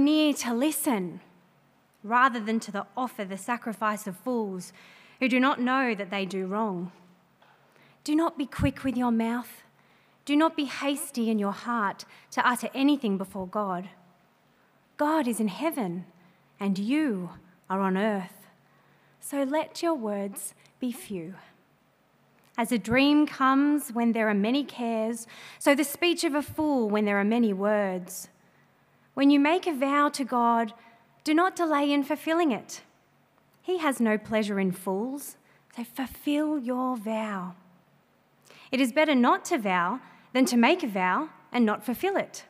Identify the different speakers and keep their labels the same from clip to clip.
Speaker 1: near to listen rather than to the offer the sacrifice of fools who do not know that they do wrong. Do not be quick with your mouth. Do not be hasty in your heart to utter anything before God. God is in heaven, and you are on earth. So let your words be few. As a dream comes when there are many cares, so the speech of a fool when there are many words. When you make a vow to God, do not delay in fulfilling it. He has no pleasure in fools, so fulfill your vow. It is better not to vow than to make a vow and not fulfill it.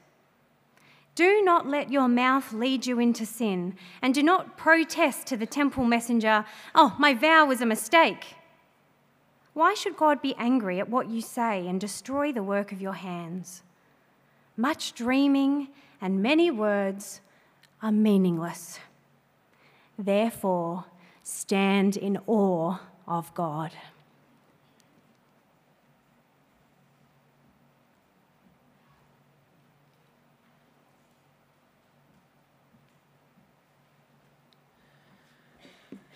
Speaker 1: Do not let your mouth lead you into sin, and do not protest to the temple messenger, Oh, my vow was a mistake. Why should God be angry at what you say and destroy the work of your hands? Much dreaming and many words are meaningless. Therefore, stand in awe of God.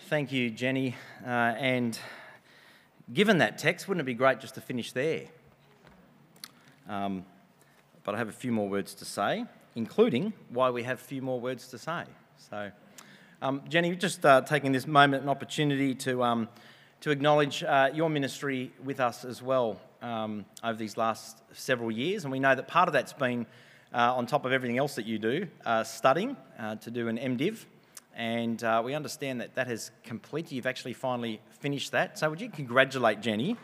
Speaker 2: Thank you, Jenny. Uh, and given that text, wouldn't it be great just to finish there? Um, but I have a few more words to say, including why we have a few more words to say. So, um, Jenny, just uh, taking this moment and opportunity to, um, to acknowledge uh, your ministry with us as well um, over these last several years. And we know that part of that's been, uh, on top of everything else that you do, uh, studying uh, to do an MDiv and uh, we understand that that has completed. You've actually finally finished that. So, would you congratulate Jenny?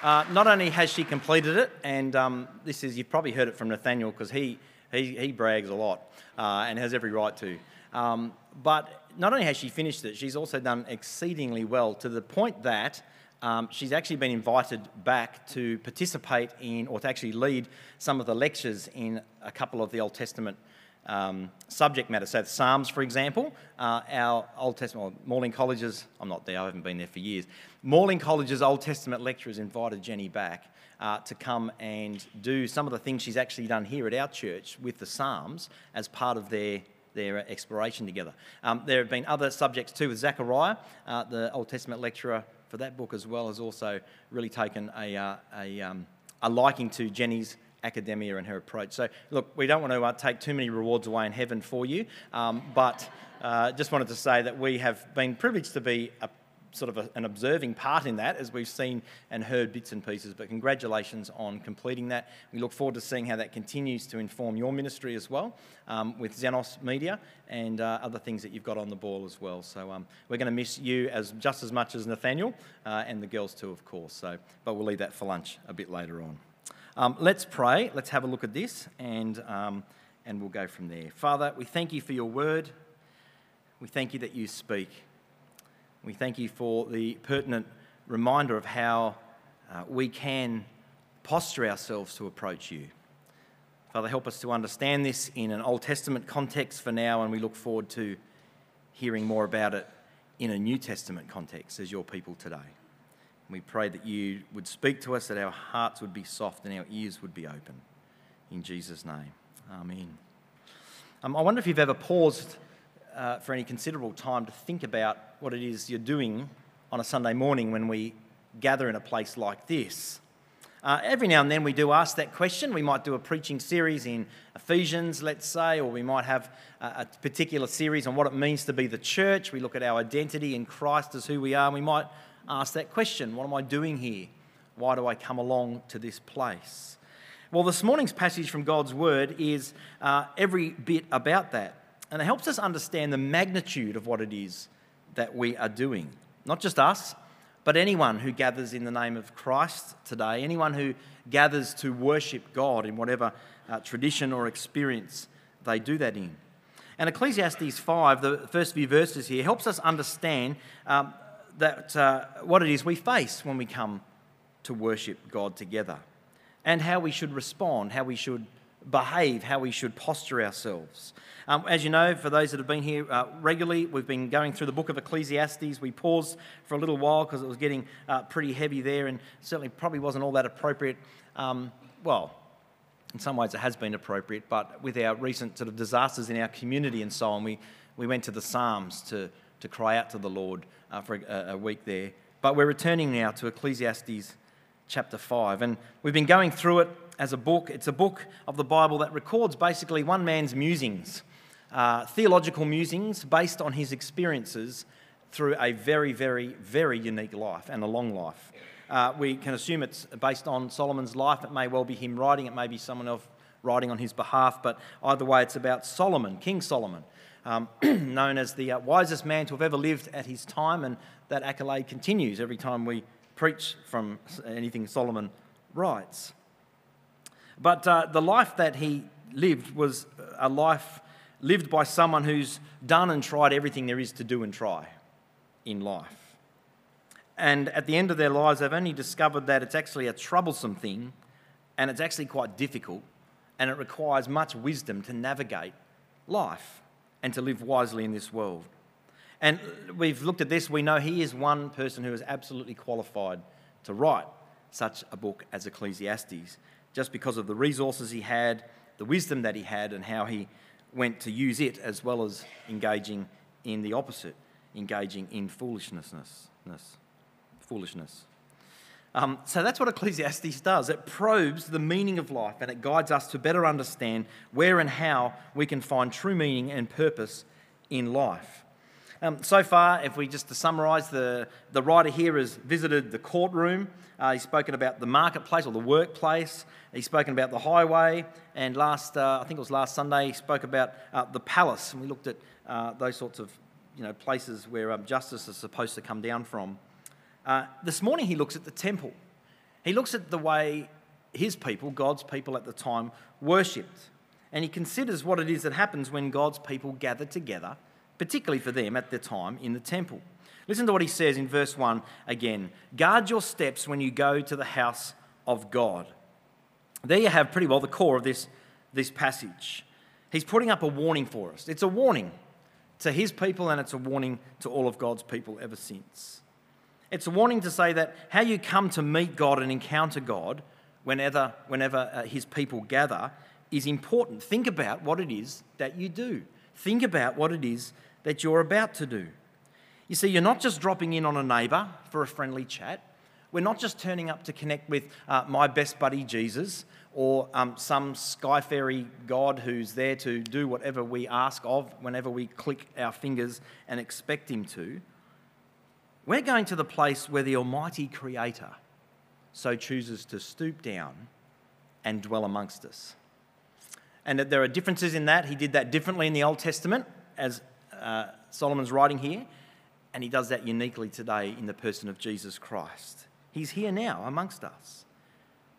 Speaker 2: Uh, not only has she completed it, and um, this is, you've probably heard it from Nathaniel because he, he, he brags a lot uh, and has every right to. Um, but not only has she finished it, she's also done exceedingly well to the point that um, she's actually been invited back to participate in or to actually lead some of the lectures in a couple of the Old Testament um, subject matter. So, Psalms, for example, uh, our Old Testament, well, Morling College's, I'm not there, I haven't been there for years. Morling College's Old Testament lecturers invited Jenny back uh, to come and do some of the things she's actually done here at our church with the Psalms as part of their their exploration together. Um, there have been other subjects too with Zechariah, uh, the Old Testament lecturer for that book as well has also really taken a, uh, a, um, a liking to Jenny's academia and her approach. So, look, we don't want to uh, take too many rewards away in heaven for you, um, but uh, just wanted to say that we have been privileged to be a sort of a, an observing part in that as we've seen and heard bits and pieces. But congratulations on completing that. We look forward to seeing how that continues to inform your ministry as well um, with Xenos Media and uh, other things that you've got on the ball as well. So um, we're going to miss you as just as much as Nathaniel uh, and the girls too, of course. So, but we'll leave that for lunch a bit later on. Um, let's pray. Let's have a look at this and. Um, and we'll go from there. Father, we thank you for your word. We thank you that you speak. We thank you for the pertinent reminder of how uh, we can posture ourselves to approach you. Father, help us to understand this in an Old Testament context for now, and we look forward to hearing more about it in a New Testament context as your people today. We pray that you would speak to us, that our hearts would be soft and our ears would be open. In Jesus' name, Amen. Um, I wonder if you've ever paused uh, for any considerable time to think about what it is you're doing on a Sunday morning when we gather in a place like this. Uh, every now and then we do ask that question. We might do a preaching series in Ephesians, let's say, or we might have a, a particular series on what it means to be the church. We look at our identity in Christ as who we are, we might ask that question What am I doing here? Why do I come along to this place? Well, this morning's passage from God's Word is uh, every bit about that. And it helps us understand the magnitude of what it is that we are doing. Not just us, but anyone who gathers in the name of Christ today, anyone who gathers to worship God in whatever uh, tradition or experience they do that in. And Ecclesiastes 5, the first few verses here, helps us understand um, that, uh, what it is we face when we come to worship God together and how we should respond, how we should behave, how we should posture ourselves. Um, as you know, for those that have been here uh, regularly, we've been going through the book of Ecclesiastes. We paused for a little while because it was getting uh, pretty heavy there and certainly probably wasn't all that appropriate. Um, well, in some ways it has been appropriate, but with our recent sort of disasters in our community and so on, we, we went to the Psalms to, to cry out to the Lord uh, for a, a week there. But we're returning now to Ecclesiastes chapter 5. And we've been going through it as a book. It's a book of the Bible that records basically one man's musings, uh, theological musings based on his experiences through a very, very, very unique life and a long life. Uh, we can assume it's based on Solomon's life. It may well be him writing, it may be someone else writing on his behalf, but either way, it's about Solomon, King Solomon, um, known as the uh, wisest man to have ever lived at his time, and that accolade continues every time we preach from anything Solomon writes. But uh, the life that he lived was a life lived by someone who's done and tried everything there is to do and try in life. And at the end of their lives, they've only discovered that it's actually a troublesome thing and it's actually quite difficult and it requires much wisdom to navigate life and to live wisely in this world. And we've looked at this, we know he is one person who is absolutely qualified to write such a book as Ecclesiastes, just because of the resources he had, the wisdom that he had, and how he went to use it as well as engaging in the opposite, engaging in foolishness foolishness. Um, so that's what Ecclesiastes does. It probes the meaning of life and it guides us to better understand where and how we can find true meaning and purpose in life. Um, so far, if we just to summarise, the, the writer here has visited the courtroom, uh, he's spoken about the marketplace or the workplace, he's spoken about the highway, and last, uh, I think it was last Sunday, he spoke about uh, the palace, and we looked at uh, those sorts of you know, places where um, justice is supposed to come down from. Uh, this morning he looks at the temple. He looks at the way his people, God's people at the time, worshipped. And he considers what it is that happens when God's people gather together, particularly for them at the time in the temple. Listen to what he says in verse 1 again Guard your steps when you go to the house of God. There you have pretty well the core of this, this passage. He's putting up a warning for us. It's a warning to his people and it's a warning to all of God's people ever since. It's a warning to say that how you come to meet God and encounter God whenever, whenever uh, his people gather is important. Think about what it is that you do. Think about what it is that you're about to do. You see, you're not just dropping in on a neighbour for a friendly chat. We're not just turning up to connect with uh, my best buddy Jesus or um, some sky fairy God who's there to do whatever we ask of whenever we click our fingers and expect him to. We're going to the place where the Almighty Creator so chooses to stoop down and dwell amongst us. And that there are differences in that. He did that differently in the Old Testament, as uh, Solomon's writing here, and he does that uniquely today in the person of Jesus Christ. He's here now amongst us.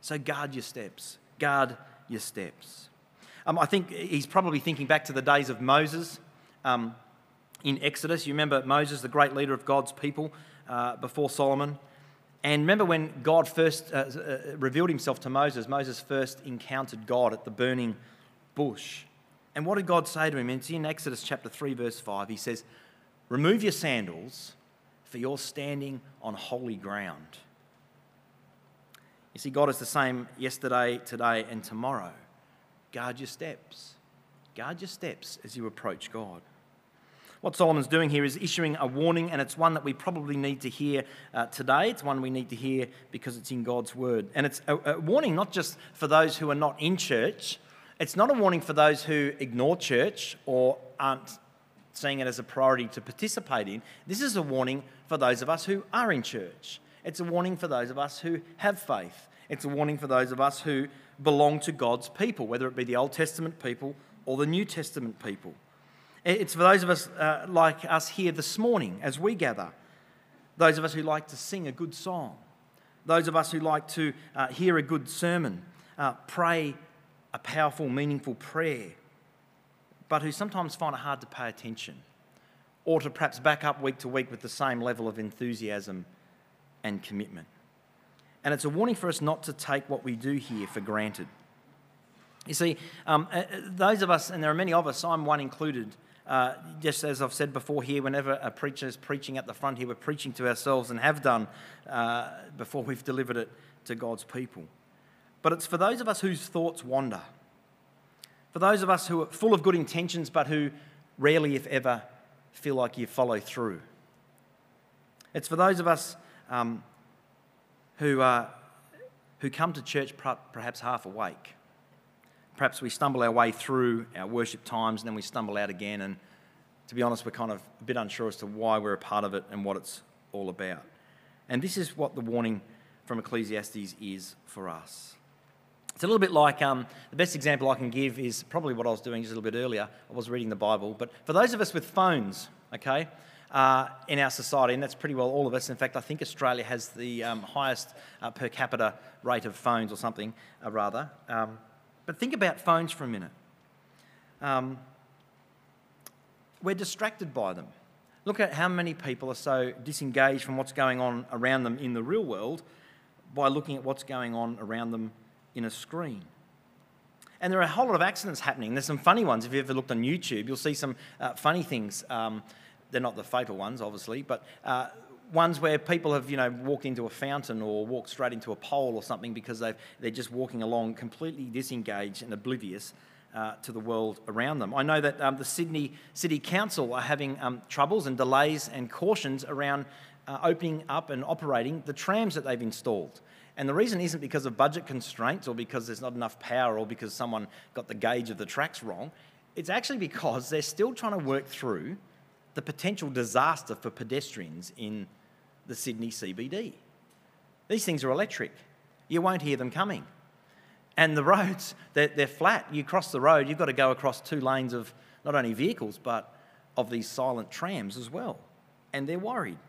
Speaker 2: So guard your steps. Guard your steps. Um, I think he's probably thinking back to the days of Moses. Um, in Exodus. You remember Moses, the great leader of God's people uh, before Solomon. And remember when God first uh, uh, revealed himself to Moses, Moses first encountered God at the burning bush. And what did God say to him? It's in Exodus chapter 3, verse 5. He says, Remove your sandals, for you're standing on holy ground. You see, God is the same yesterday, today, and tomorrow. Guard your steps. Guard your steps as you approach God. What Solomon's doing here is issuing a warning, and it's one that we probably need to hear uh, today. It's one we need to hear because it's in God's word. And it's a, a warning not just for those who are not in church, it's not a warning for those who ignore church or aren't seeing it as a priority to participate in. This is a warning for those of us who are in church. It's a warning for those of us who have faith. It's a warning for those of us who belong to God's people, whether it be the Old Testament people or the New Testament people. It's for those of us uh, like us here this morning as we gather, those of us who like to sing a good song, those of us who like to uh, hear a good sermon, uh, pray a powerful, meaningful prayer, but who sometimes find it hard to pay attention or to perhaps back up week to week with the same level of enthusiasm and commitment. And it's a warning for us not to take what we do here for granted. You see, um, uh, those of us, and there are many of us, I'm one included, uh, just as I've said before here, whenever a preacher is preaching at the front here, we're preaching to ourselves and have done uh, before we've delivered it to God's people. but it's for those of us whose thoughts wander, for those of us who are full of good intentions but who rarely, if ever, feel like you follow through. It's for those of us um, who, uh, who come to church perhaps half awake. Perhaps we stumble our way through our worship times and then we stumble out again. And to be honest, we're kind of a bit unsure as to why we're a part of it and what it's all about. And this is what the warning from Ecclesiastes is for us. It's a little bit like um, the best example I can give is probably what I was doing just a little bit earlier. I was reading the Bible. But for those of us with phones, okay, uh, in our society, and that's pretty well all of us. In fact, I think Australia has the um, highest uh, per capita rate of phones or something, uh, rather. Um, but think about phones for a minute. Um, we're distracted by them. Look at how many people are so disengaged from what's going on around them in the real world by looking at what's going on around them in a screen. And there are a whole lot of accidents happening. There's some funny ones. If you ever looked on YouTube, you'll see some uh, funny things. Um, they're not the fatal ones, obviously, but uh, ones where people have, you know, walked into a fountain or walked straight into a pole or something because they've, they're just walking along completely disengaged and oblivious uh, to the world around them. I know that um, the Sydney City Council are having um, troubles and delays and cautions around uh, opening up and operating the trams that they've installed. And the reason isn't because of budget constraints or because there's not enough power or because someone got the gauge of the tracks wrong. It's actually because they're still trying to work through the potential disaster for pedestrians in the Sydney CBD. These things are electric. You won't hear them coming. And the roads, they're, they're, flat. You cross the road, you've got to go across two lanes of not only vehicles, but of these silent trams as well. And they're worried.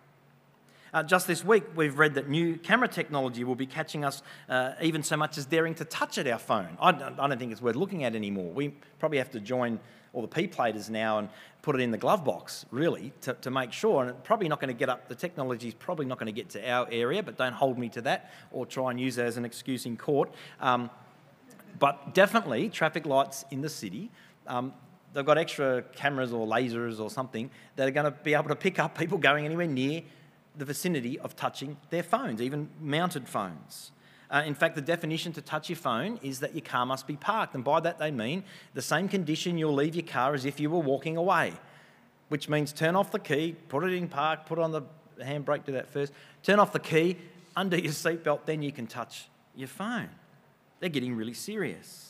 Speaker 2: Uh, just this week, we've read that new camera technology will be catching us uh, even so much as daring to touch at our phone. I don't, I don't think it's worth looking at anymore. We probably have to join all the P platers now and put it in the glove box, really, to, to make sure. And it's probably not going to get up, the technology is probably not going to get to our area, but don't hold me to that or try and use it as an excuse in court. Um, but definitely, traffic lights in the city. Um, they've got extra cameras or lasers or something that are going to be able to pick up people going anywhere near the vicinity of touching their phones, even mounted phones. Uh, in fact, the definition to touch your phone is that your car must be parked. And by that, they mean the same condition you'll leave your car as if you were walking away, which means turn off the key, put it in park, put on the handbrake, do that first, turn off the key, undo your seatbelt, then you can touch your phone. They're getting really serious.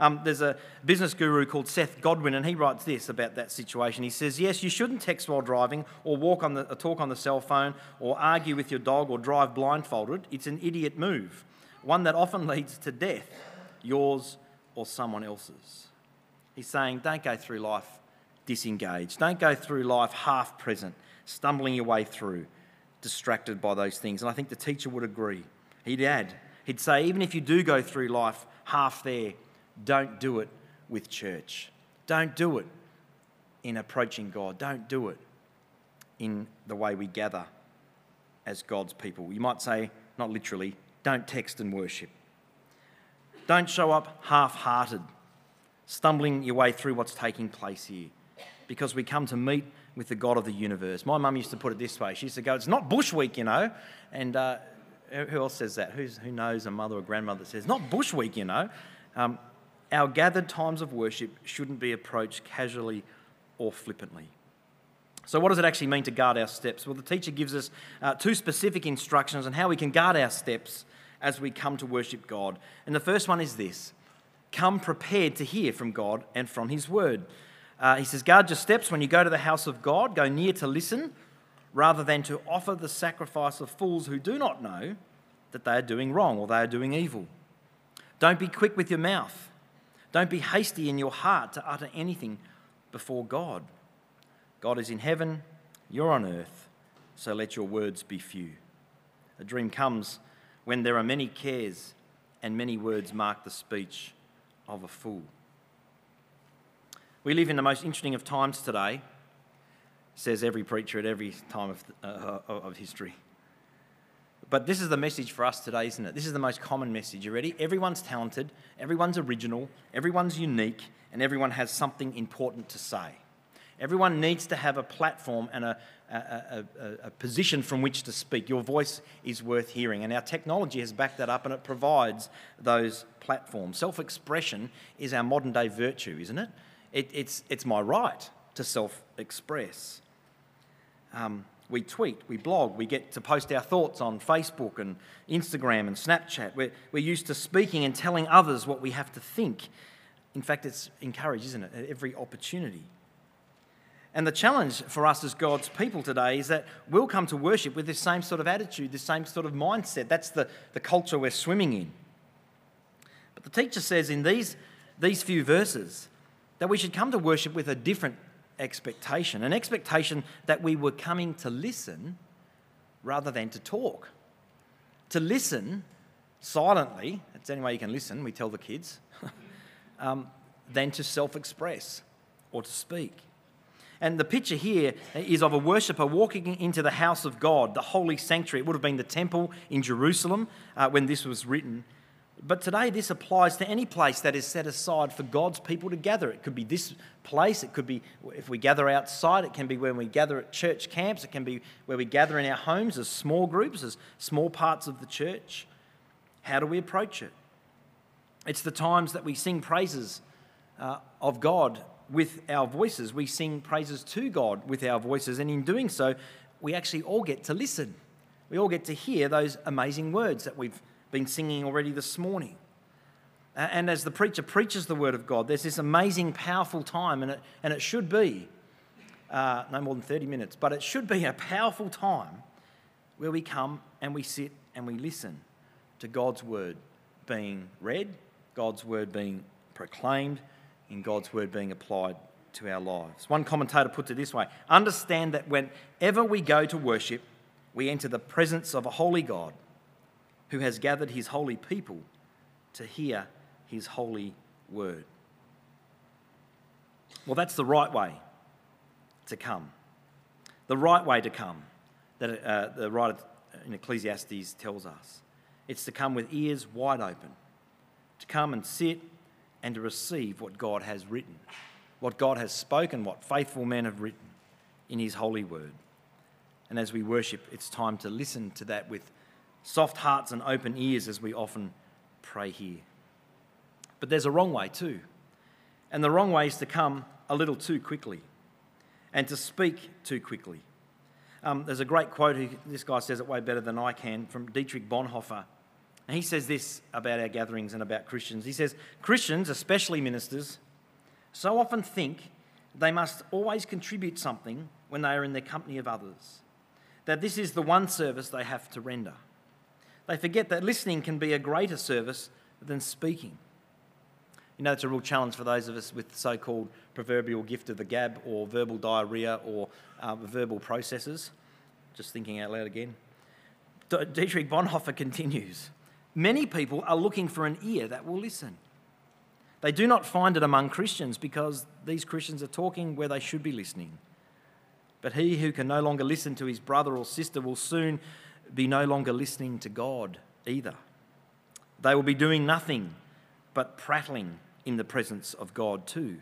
Speaker 2: Um, there's a business guru called Seth Godin, and he writes this about that situation. He says, Yes, you shouldn't text while driving, or walk on the, or talk on the cell phone, or argue with your dog, or drive blindfolded. It's an idiot move, one that often leads to death, yours or someone else's. He's saying, Don't go through life disengaged. Don't go through life half present, stumbling your way through, distracted by those things. And I think the teacher would agree. He'd add, he'd say, even if you do go through life half there, don't do it with church. Don't do it in approaching God. Don't do it in the way we gather as God's people. You might say, not literally, don't text and worship. Don't show up half hearted, stumbling your way through what's taking place here, because we come to meet with the God of the universe. My mum used to put it this way she used to go, It's not Bush Week, you know. And uh, who else says that? Who's, who knows a mother or grandmother says, Not Bush Week, you know. Um, our gathered times of worship shouldn't be approached casually or flippantly. So, what does it actually mean to guard our steps? Well, the teacher gives us uh, two specific instructions on how we can guard our steps as we come to worship God. And the first one is this come prepared to hear from God and from His word. Uh, he says, Guard your steps when you go to the house of God, go near to listen, rather than to offer the sacrifice of fools who do not know that they are doing wrong or they are doing evil. Don't be quick with your mouth don't be hasty in your heart to utter anything before God. God is in heaven, you're on earth, so let your words be few. A dream comes when there are many cares and many words mark the speech of a fool. We live in the most interesting of times today, says every preacher at every time of, uh, of history. But this is the message for us today, isn't it? This is the most common message. You ready? Everyone's talented, everyone's original, everyone's unique, and everyone has something important to say. Everyone needs to have a platform and a, a, a, a, position from which to speak. Your voice is worth hearing, and our technology has backed that up and it provides those platforms. Self expression is our modern day virtue, isn't it? it it's, it's my right to self express. Um, we tweet, we blog, we get to post our thoughts on Facebook and Instagram and Snapchat. We're, we're used to speaking and telling others what we have to think. In fact, it's encouraged, isn't it, at every opportunity. And the challenge for us as God's people today is that we'll come to worship with this same sort of attitude, this same sort of mindset. That's the, the culture we're swimming in. But the teacher says in these, these few verses that we should come to worship with a different expectation an expectation that we were coming to listen rather than to talk. To listen silently, that's only way you can listen, we tell the kids, um, than to self express or to speak. And the picture here is of a worshipper walking into the house of God, the holy sanctuary. It would have been the temple in Jerusalem uh, when this was written. But today, this applies to any place that is set aside for God's people to gather. It could be this place, it could be if we gather outside, it can be when we gather at church camps, it can be where we gather in our homes as small groups, as small parts of the church. How do we approach it? It's the times that we sing praises uh, of God with our voices. We sing praises to God with our voices, and in doing so, we actually all get to listen. We all get to hear those amazing words that we've been singing already this morning. And as the preacher preaches the word of God, there's this amazing, powerful time, and it, and it should be uh, no more than 30 minutes, but it should be a powerful time where we come and we sit and we listen to God's word being read, God's word being proclaimed, and God's word being applied to our lives. One commentator puts it this way Understand that whenever we go to worship, we enter the presence of a holy God who has gathered his holy people to hear his holy word. Well, that's the right way to come. The right way to come that uh, the writer in Ecclesiastes tells us. It's to come with ears wide open, to come and sit and to receive what God has written, what God has spoken, what faithful men have written in His holy word. And as we worship, it's time to listen to that with soft hearts and open ears as we often pray here. But there's a wrong way too. And the wrong way is to come a little too quickly and to speak too quickly. Um, there's a great quote, who, this guy says it way better than I can, from Dietrich Bonhoeffer. And he says this about our gatherings and about Christians. He says, Christians, especially ministers, so often think they must always contribute something when they are in the company of others, that this is the one service they have to render. They forget that listening can be a greater service than speaking. You know, it's a real challenge for those of us with so called proverbial gift of the gab or verbal diarrhea or uh, verbal processes. Just thinking out loud again. Dietrich Bonhoeffer continues Many people are looking for an ear that will listen. They do not find it among Christians because these Christians are talking where they should be listening. But he who can no longer listen to his brother or sister will soon be no longer listening to God either. They will be doing nothing but prattling in the presence of God too.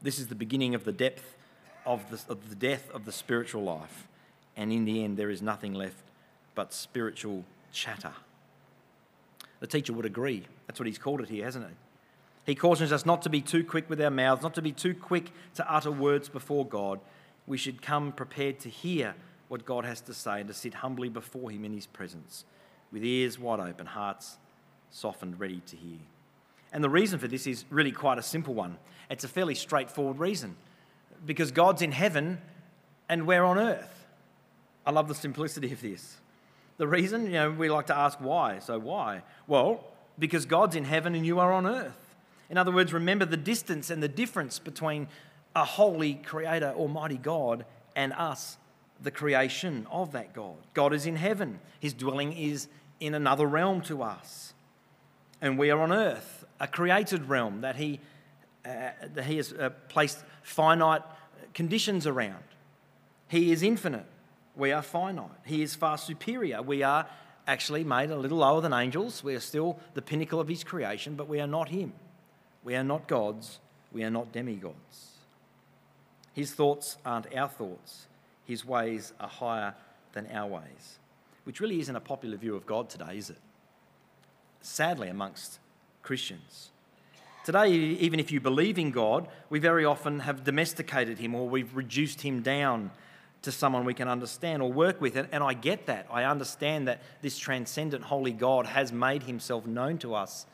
Speaker 2: This is the beginning of the depth of the, of the death of the spiritual life. And in the end, there is nothing left but spiritual chatter. The teacher would agree. That's what he's called it here, hasn't he? He cautions us not to be too quick with our mouths, not to be too quick to utter words before God. We should come prepared to hear what God has to say and to sit humbly before Him in His presence, with ears wide open, hearts softened, ready to hear. And the reason for this is really quite a simple one. It's a fairly straightforward reason because God's in heaven and we're on earth. I love the simplicity of this. The reason, you know, we like to ask why. So, why? Well, because God's in heaven and you are on earth. In other words, remember the distance and the difference between a holy creator, almighty God, and us, the creation of that God. God is in heaven, his dwelling is in another realm to us. And we are on earth, a created realm that he, uh, that he has uh, placed finite conditions around. He is infinite we are finite. He is far superior. We are actually made a little lower than angels. We are still the pinnacle of his creation, but we are not him. We are not gods. We are not demigods. His thoughts aren't our thoughts, His ways are higher than our ways, which really isn't a popular view of God today, is it? Sadly, amongst Christians. Today, even if you believe in God, we very often have domesticated him or we've reduced him down to someone we can understand or work with. And I get that. I understand that this transcendent, holy God has made himself known to us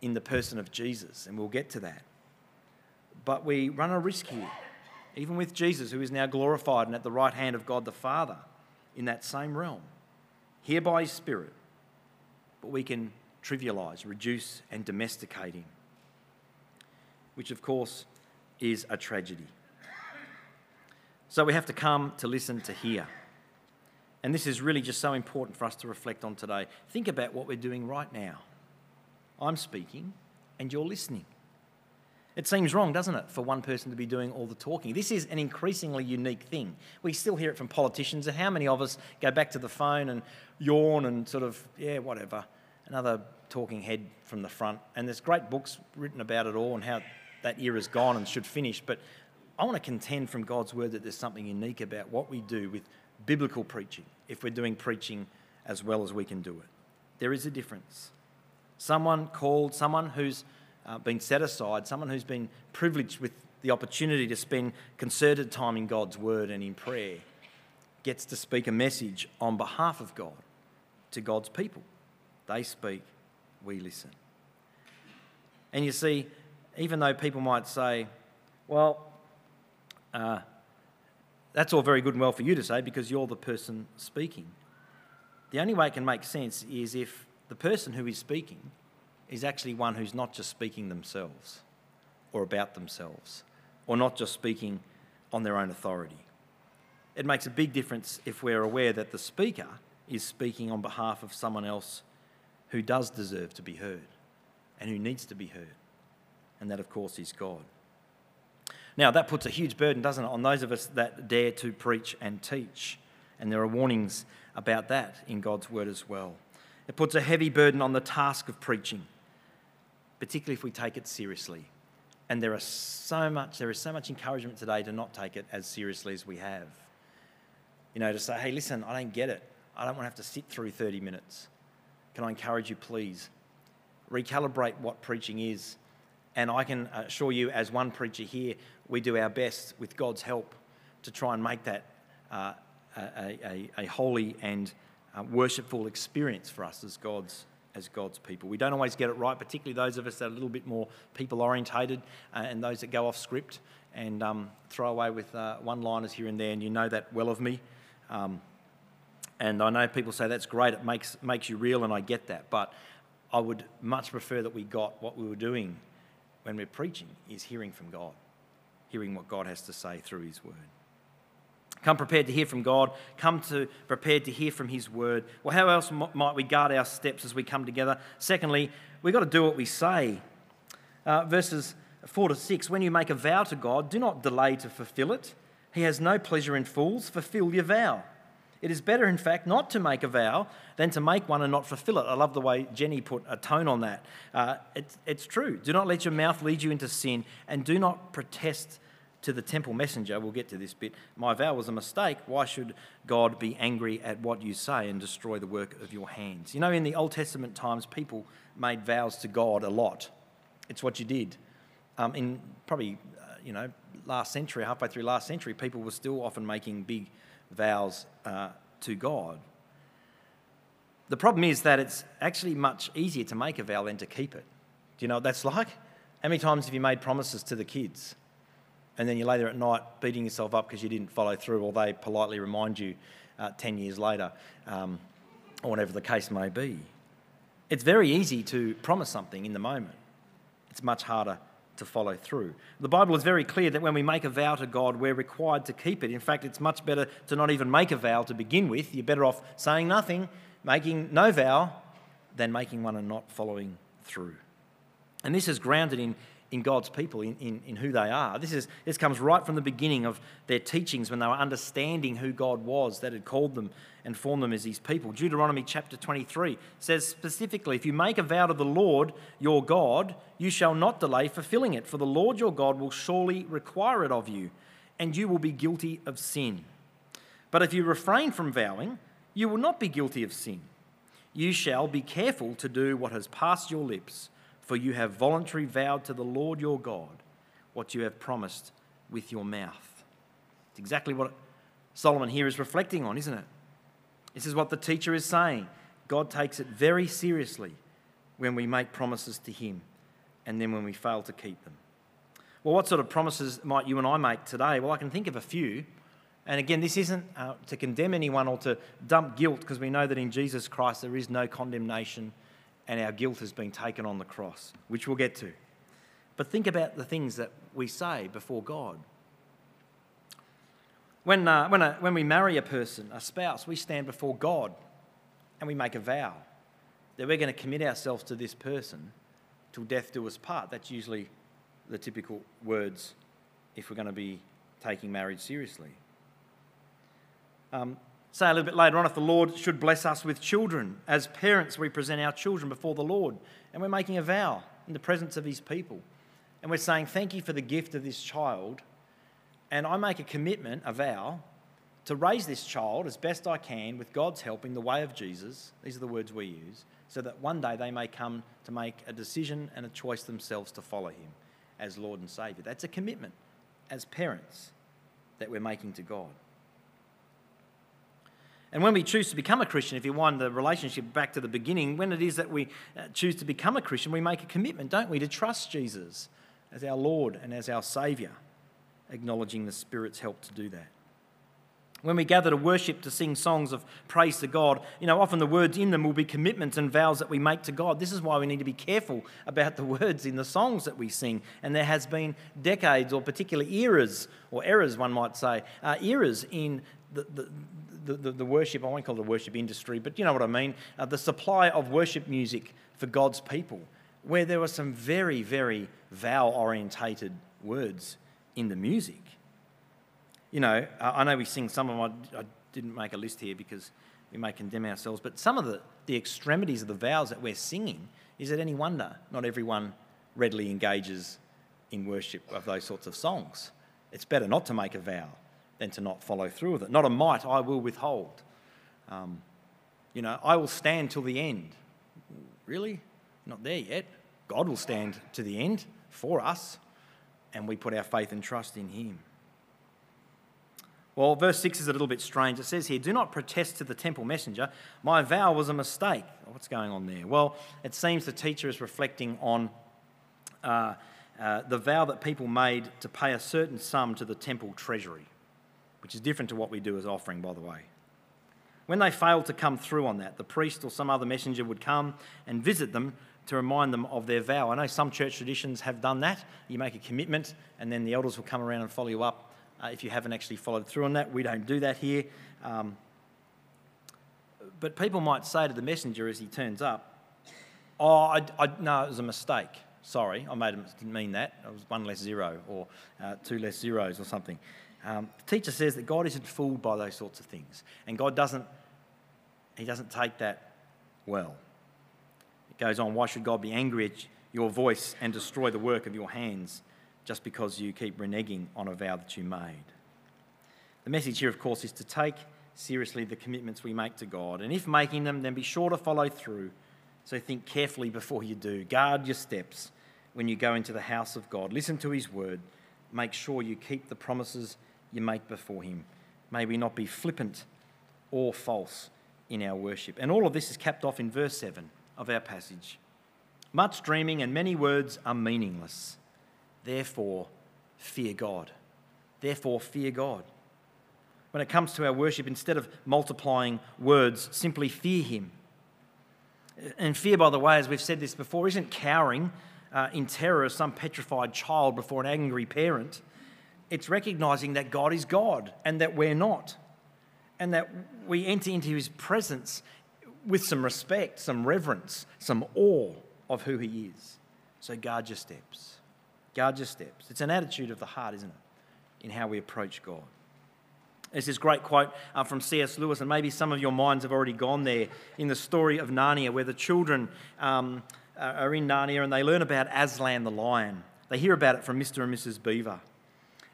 Speaker 2: in the person of Jesus, and we'll get to that. But we run a risk here, even with Jesus, who is now glorified and at the right hand of God the Father in that same realm, here by his Spirit. But we can trivialise, reduce, and domesticate him which of course is a tragedy. So we have to come to listen to hear. And this is really just so important for us to reflect on today. Think about what we're doing right now. I'm speaking and you're listening. It seems wrong, doesn't it, for one person to be doing all the talking? This is an increasingly unique thing. We still hear it from politicians, and how many of us go back to the phone and yawn and sort of, yeah, whatever, another talking head from the front. And there's great books written about it all and how that era's gone and should finish. But I want to contend from God's word that there's something unique about what we do with biblical preaching if we're doing preaching as well as we can do it. There is a difference. Someone called, someone who's uh, been set aside, someone who's been privileged with the opportunity to spend concerted time in God's word and in prayer, gets to speak a message on behalf of God to God's people. They speak, we listen. And you see, even though people might say, well, uh, that's all very good and well for you to say because you're the person speaking. The only way it can make sense is if the person who is speaking is actually one who's not just speaking themselves or about themselves or not just speaking on their own authority. It makes a big difference if we're aware that the speaker is speaking on behalf of someone else who does deserve to be heard and who needs to be heard and that, of course, is God. Now, that puts a huge burden, doesn't it, on those of us that dare to preach and teach. And there are warnings about that in God's word as well. It puts a heavy burden on the task of preaching, particularly if we take it seriously. And there are so much, there is so much encouragement today to not take it as seriously as we have. You know, to say, hey, listen, I don't get it. I don't want to have to sit through 30 minutes. Can I encourage you, please? Recalibrate what preaching is and I can assure you, as one preacher here, we do our best with God's help to try and make that uh, a, a, a, holy and uh, worshipful experience for us as God's as God's people. We don't always get it right, particularly those of us that are a little bit more people orientated uh, and those that go off script and um, throw away with uh, one liners here and there, and you know that well of me. Um, and I know people say that's great, it makes, makes you real, and I get that. But I would much prefer that we got what we were doing when we're preaching is hearing from God, hearing what God has to say through His Word. Come prepared to hear from God. Come to prepared to hear from His Word. Well, how else might we guard our steps as we come together? Secondly, we've got to do what we say. Uh, verses 4 to 6 When you make a vow to God, do not delay to fulfill it. He has no pleasure in fools. Fulfill your vow. It is better, in fact, not to make a vow than to make one and not fulfill it. I love the way Jenny put a tone on that. Uh, it's, it's true. Do not let your mouth lead you into sin, and do not protest to the temple messenger. We'll get to this bit. My vow was a mistake. Why should God be angry at what you say and destroy the work of your hands? You know, in the Old Testament times, people made vows to God a lot. It's what you did. Um, in probably, uh, you know, last century, halfway through last century, people were still often making big vows uh, to God. The problem is that it's actually much easier to make a vow than to keep it. Do you know what that's like? How many times have you made promises to the kids and then you're later at night beating yourself up because you didn't follow through or they politely remind you uh, 10 years later um, or whatever the case may be? It's very easy to promise something in the moment, it's much harder to follow through. The Bible is very clear that when we make a vow to God, we're required to keep it. In fact, it's much better to not even make a vow to begin with. You're better off saying nothing, making no vow, than making one and not following through. And this is grounded in in God's people, in, in, in, who they are. This, is, this comes right from the beginning of their teachings when they were understanding who God was that had called them and formed them as his people. Deuteronomy chapter 23 says specifically, If you make a vow to the Lord your God, you shall not delay fulfilling it, for the Lord your God will surely require it of you and you will be guilty of sin. But if you refrain from vowing, you will not be guilty of sin. You shall be careful to do what has passed your lips, for you have voluntarily vowed to the Lord your God what you have promised with your mouth. It's exactly what Solomon here is reflecting on, isn't it? This is what the teacher is saying. God takes it very seriously when we make promises to Him and then when we fail to keep them. Well, what sort of promises might you and I make today? Well, I can think of a few. And again, this isn't uh, to condemn anyone or to dump guilt because we know that in Jesus Christ there is no condemnation and our guilt has been taken on the cross, which we'll get to. But think about the things that we say before God. When, uh, when, a, when we marry a person, a spouse, we stand before God and we make a vow that we're going to commit ourselves to this person till death do us part. That's usually the typical words if we're going to be taking marriage seriously. Um, say a little bit later on if the Lord should bless us with children. As parents, we present our children before the Lord and we're making a vow in the presence of His people. And we're saying, Thank you for the gift of this child. And I make a commitment, a vow, to raise this child as best I can with God's help in the way of Jesus. These are the words we use, so that one day they may come to make a decision and a choice themselves to follow Him as Lord and Saviour. That's a commitment as parents that we're making to God. And when we choose to become a Christian, if you wind the relationship back to the beginning, when it is that we uh, choose to become a Christian, we make a commitment, don't we, to trust Jesus as our Lord and as our Saviour, acknowledging the Spirit's help to do that. When we gather to worship, to sing songs of praise to God, you know, often the words in them will be commitments and vows that we make to God. This is why we need to be careful about the words in the songs that we sing. And there has been decades or particular eras, or eras, one might say, uh, eras in the, the the, the, worship, I won't call it the worship industry, but you know what I mean, uh, the supply of worship music for God's people, where there were some very, very vow orientated words in the music. You know, I know we sing some of them, I, I didn't make a list here because we may condemn ourselves, but some of the, the extremities of the vows that we're singing, is it any wonder not everyone readily engages in worship of those sorts of songs? It's better not to make a vow than to not follow through with it. Not a mite I will withhold. Um, you know, I will stand till the end. Really? Not there yet. God will stand to the end for us, and we put our faith and trust in Him. Well, verse 6 is a little bit strange. It says here, Do not protest to the temple messenger. My vow was a mistake. What's going on there? Well, it seems the teacher is reflecting on uh, uh, the vow that people made to pay a certain sum to the temple treasury which is different to what we do as offering, by the way. When they failed to come through on that, the priest or some other messenger would come and visit them to remind them of their vow. I know some church traditions have done that. You make a commitment, and then the elders will come around and follow you up uh, if you haven't actually followed through on that. We don't do that here. Um, but people might say to the messenger as he turns up, Oh, I, I, no, it was a mistake. Sorry, I made a, didn't mean that. It was one less zero or uh, two less zeros or something. Um, the teacher says that God isn't fooled by those sorts of things, and God doesn't, he doesn't take that well. It goes on, why should God be angry at your voice and destroy the work of your hands just because you keep reneging on a vow that you made? The message here, of course, is to take seriously the commitments we make to God, and if making them, then be sure to follow through. So think carefully before you do. Guard your steps when you go into the house of God. Listen to his word. Make sure you keep the promises you make before Him. May we not be flippant or false in our worship. And all of this is capped off in verse 7 of our passage. Much dreaming and many words are meaningless. Therefore, fear God. Therefore, fear God. When it comes to our worship, instead of multiplying words, simply fear Him. And fear, by the way, as we've said this before, isn't cowering uh, in terror as some petrified child before an angry parent. It's recognizing that God is God and that we're not. And that we enter into his presence with some respect, some reverence, some awe of who he is. So guard your steps. Guard your steps. It's an attitude of the heart, isn't it, in how we approach God. There's this great quote uh, from C.S. Lewis, and maybe some of your minds have already gone there in the story of Narnia, where the children um, are in Narnia and they learn about Aslan the lion. They hear about it from Mr. and Mrs. Beaver.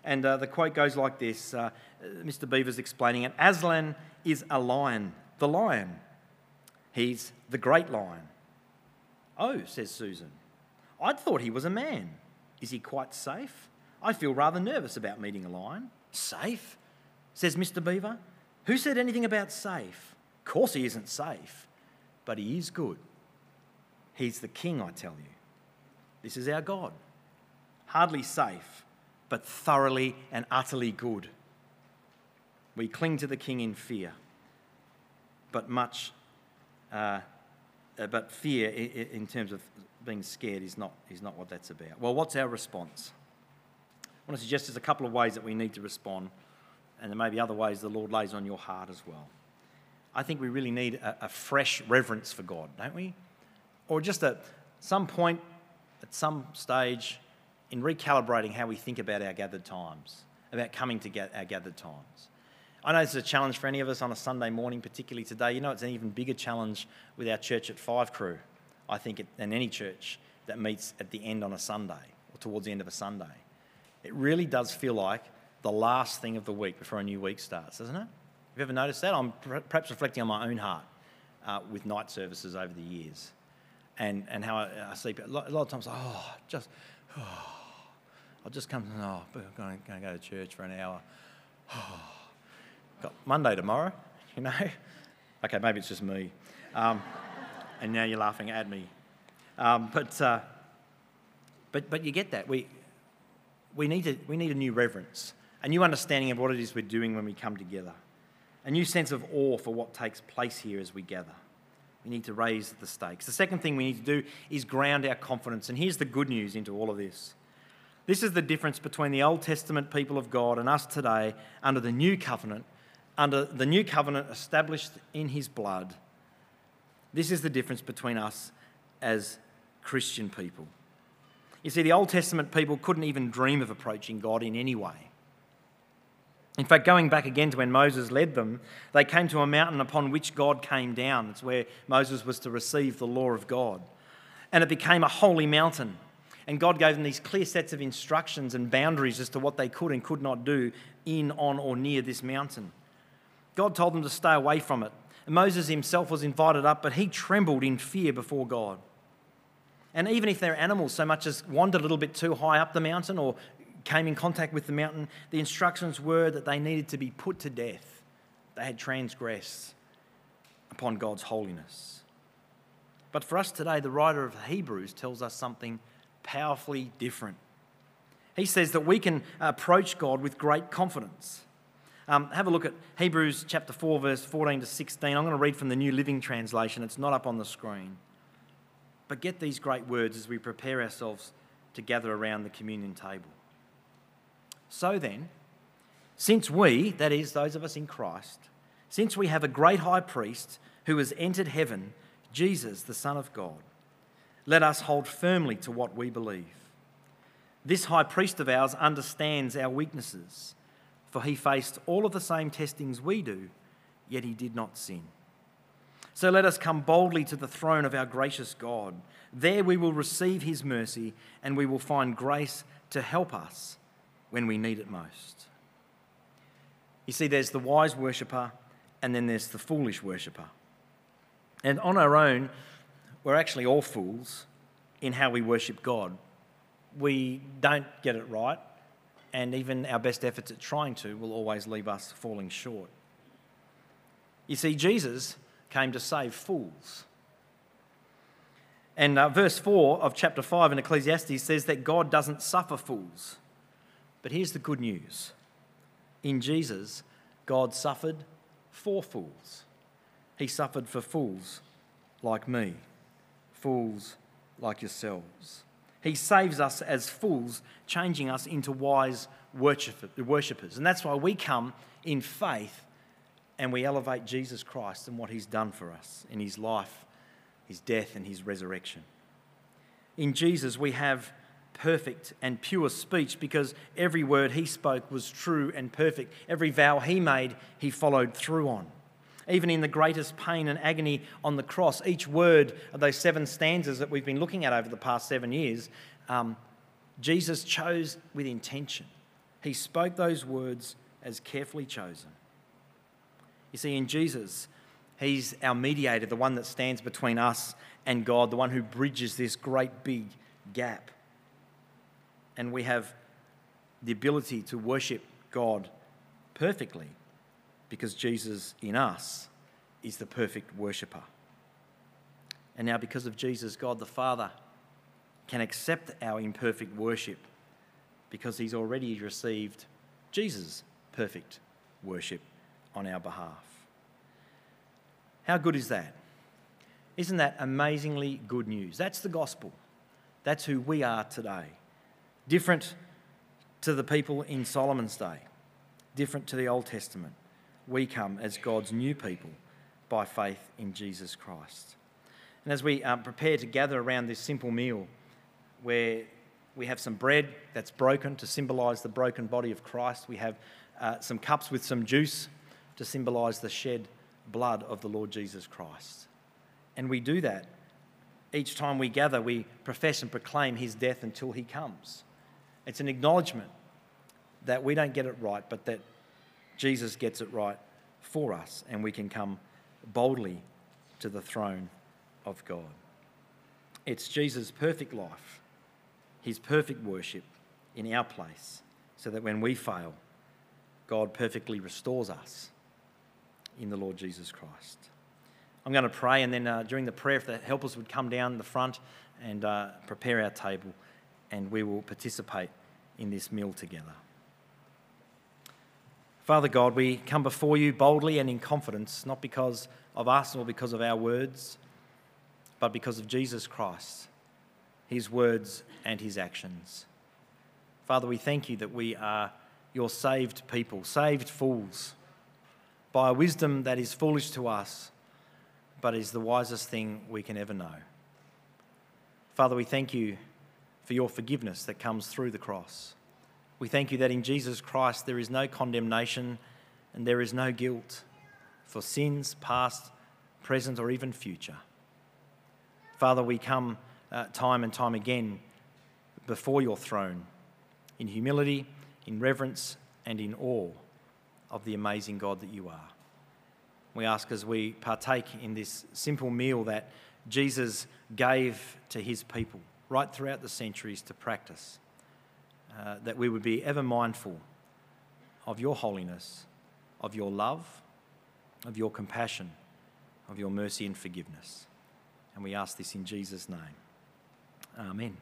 Speaker 2: And uh, the quote goes like this uh, Mr. Beaver's explaining it Aslan is a lion, the lion. He's the great lion. Oh, says Susan. I'd thought he was a man. Is he quite safe? I feel rather nervous about meeting a lion. Safe? says Mr. Beaver. Who said anything about safe? Of course, he isn't safe, but he is good. He's the king, I tell you. This is our God. Hardly safe, but thoroughly and utterly good. We cling to the king in fear, but much, uh, uh but fear in terms of being scared is not, is not what that's about. Well, what's our response? I want to suggest there's a couple of ways that we need to respond, and there may be other ways the Lord lays on your heart as well. I think we really need a, a fresh reverence for God, don't we? Or just at some point, at some stage, in recalibrating how we think about our gathered times, about coming to get our gathered times. I know this is a challenge for any of us on a Sunday morning, particularly today. You know, it's an even bigger challenge with our church at Five Crew, I think, than any church that meets at the end on a Sunday or towards the end of a Sunday. It really does feel like the last thing of the week before a new week starts, doesn't it? Have you ever noticed that? I'm perhaps reflecting on my own heart uh, with night services over the years and, and how I, I sleep. A lot, a lot, of times, oh, just, oh, I'll just come, oh, I'm going, to go to church for an hour. Oh, got Monday tomorrow, you know? Okay, maybe it's just me. Um, and now you're laughing at me. Um, but, uh, but, but you get that. We, we, need to, we need a new reverence, a new understanding of what it is we're doing when we come together, a new sense of awe for what takes place here as we gather. We need to raise the stakes. The second thing we need to do is ground our confidence. And here's the good news into all of this. This is the difference between the Old Testament people of God and us today under the new covenant, under the new covenant established in his blood. This is the difference between us as Christian people. You see, the Old Testament people couldn't even dream of approaching God in any way. In fact, going back again to when Moses led them, they came to a mountain upon which God came down. It's where Moses was to receive the law of God. And it became a holy mountain. And God gave them these clear sets of instructions and boundaries as to what they could and could not do in, on, or near this mountain. God told them to stay away from it. And Moses himself was invited up, but he trembled in fear before God. And even if their animals so much as wandered a little bit too high up the mountain or came in contact with the mountain, the instructions were that they needed to be put to death. They had transgressed upon God's holiness. But for us today, the writer of Hebrews tells us something powerfully different. He says that we can approach God with great confidence. Um, have a look at Hebrews chapter 4, verse 14 to 16. I'm going to read from the New Living Translation. It's not up on the screen. But get these great words as we prepare ourselves to gather around the communion table. So then, since we, that is, those of us in Christ, since we have a great high priest who has entered heaven, Jesus, the Son of God, let us hold firmly to what we believe. This high priest of ours understands our weaknesses, for he faced all of the same testings we do, yet he did not sin. So let us come boldly to the throne of our gracious God. There we will receive his mercy and we will find grace to help us when we need it most. You see, there's the wise worshipper and then there's the foolish worshipper. And on our own, we're actually all fools in how we worship God. We don't get it right, and even our best efforts at trying to will always leave us falling short. You see, Jesus came to save fools. And uh, verse 4 of chapter 5 in Ecclesiastes says that God doesn't suffer fools. But here's the good news in Jesus, God suffered for fools. He suffered for fools like me, fools like yourselves. He saves us as fools, changing us into wise worshippers. And that's why we come in faith and we elevate Jesus Christ and what he's done for us in his life, his death, and his resurrection. In Jesus, we have perfect and pure speech because every word he spoke was true and perfect. Every vow he made, he followed through on. Even in the greatest pain and agony on the cross, each word of those seven stanzas that we've been looking at over the past seven years, um, Jesus chose with intention He spoke those words as carefully chosen. You see, in Jesus, He's our mediator, the one that stands between us and God, the one who bridges this great big gap. And we have the ability to worship God perfectly because Jesus in us is the perfect worshipper. And now, because of Jesus, God the Father can accept our imperfect worship because he's already received Jesus' perfect worship on our behalf. How good is that? Isn't that amazingly good news? That's the gospel. That's who we are today. Different to the people in Solomon's day, different to the Old Testament. We come as God's new people by faith in Jesus Christ. And as we um, prepare to gather around this simple meal, where we have some bread that's broken to symbolise the broken body of Christ, we have uh, some cups with some juice to symbolise the shed blood of the Lord Jesus Christ. And we do that each time we gather, we profess and proclaim his death until he comes. It's an acknowledgement that we don't get it right, but that Jesus gets it right for us, and we can come boldly to the throne of God. It's Jesus' perfect life, his perfect worship in our place, so that when we fail, God perfectly restores us in the Lord Jesus Christ. I'm going to pray, and then uh, during the prayer, if the helpers would come down the front and uh, prepare our table, and we will participate in this meal together. Father God, we come before you boldly and in confidence, not because of us or because of our words, but because of Jesus Christ, his words and his actions. Father, we thank you that we are your saved people, saved fools, by a wisdom that is foolish to us, but is the wisest thing we can ever know. Father, we thank you for your forgiveness that comes through the cross. We thank you that in Jesus Christ there is no condemnation and there is no guilt for sins past, present, or even future. Father, we come uh, time and time again before your throne in humility, in reverence, and in awe of the amazing God that you are. We ask as we partake in this simple meal that Jesus gave to his people right throughout the centuries to practice, uh, that we would be ever mindful of your holiness, of your love, of your compassion, of your mercy and forgiveness. And we ask this in Jesus' name. Amen.